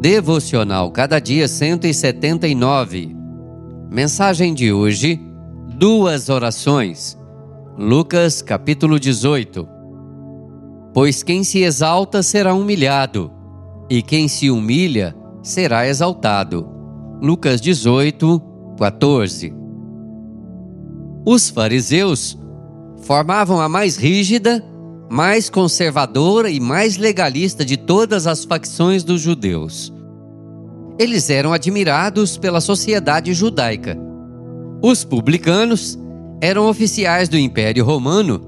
Devocional Cada Dia 179. Mensagem de hoje: Duas orações. Lucas capítulo 18. Pois quem se exalta será humilhado, e quem se humilha será exaltado. Lucas 18, 14. Os fariseus formavam a mais rígida mais conservadora e mais legalista de todas as facções dos judeus. Eles eram admirados pela sociedade judaica. Os publicanos eram oficiais do Império Romano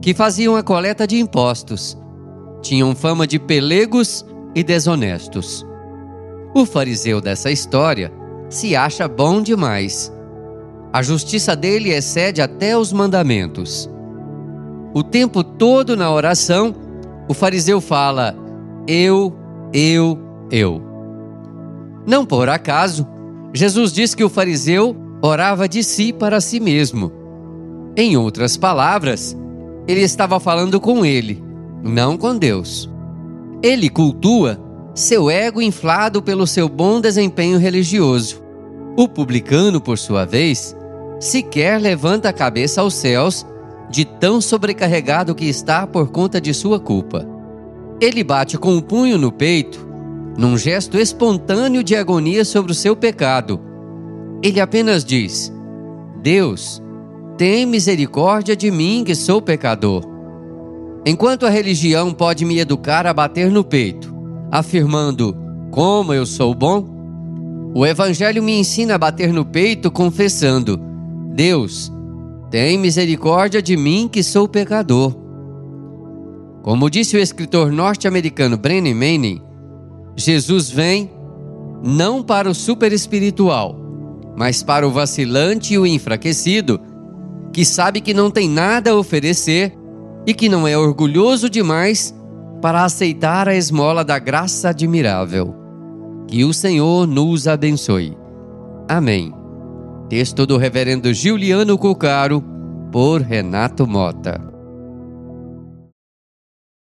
que faziam a coleta de impostos. Tinham fama de pelegos e desonestos. O fariseu dessa história se acha bom demais. A justiça dele excede até os mandamentos. O tempo todo na oração, o fariseu fala: Eu, eu, eu. Não por acaso, Jesus diz que o fariseu orava de si para si mesmo. Em outras palavras, ele estava falando com ele, não com Deus. Ele cultua seu ego inflado pelo seu bom desempenho religioso. O publicano, por sua vez, sequer levanta a cabeça aos céus de tão sobrecarregado que está por conta de sua culpa. Ele bate com o punho no peito, num gesto espontâneo de agonia sobre o seu pecado. Ele apenas diz: Deus, tem misericórdia de mim que sou pecador. Enquanto a religião pode me educar a bater no peito, afirmando como eu sou bom, o Evangelho me ensina a bater no peito confessando: Deus, tem misericórdia de mim que sou pecador. Como disse o escritor norte-americano Brennan Manning, Jesus vem não para o super espiritual, mas para o vacilante e o enfraquecido, que sabe que não tem nada a oferecer e que não é orgulhoso demais para aceitar a esmola da graça admirável. Que o Senhor nos abençoe. Amém. Texto do Reverendo Giuliano Cocaro, por Renato Mota.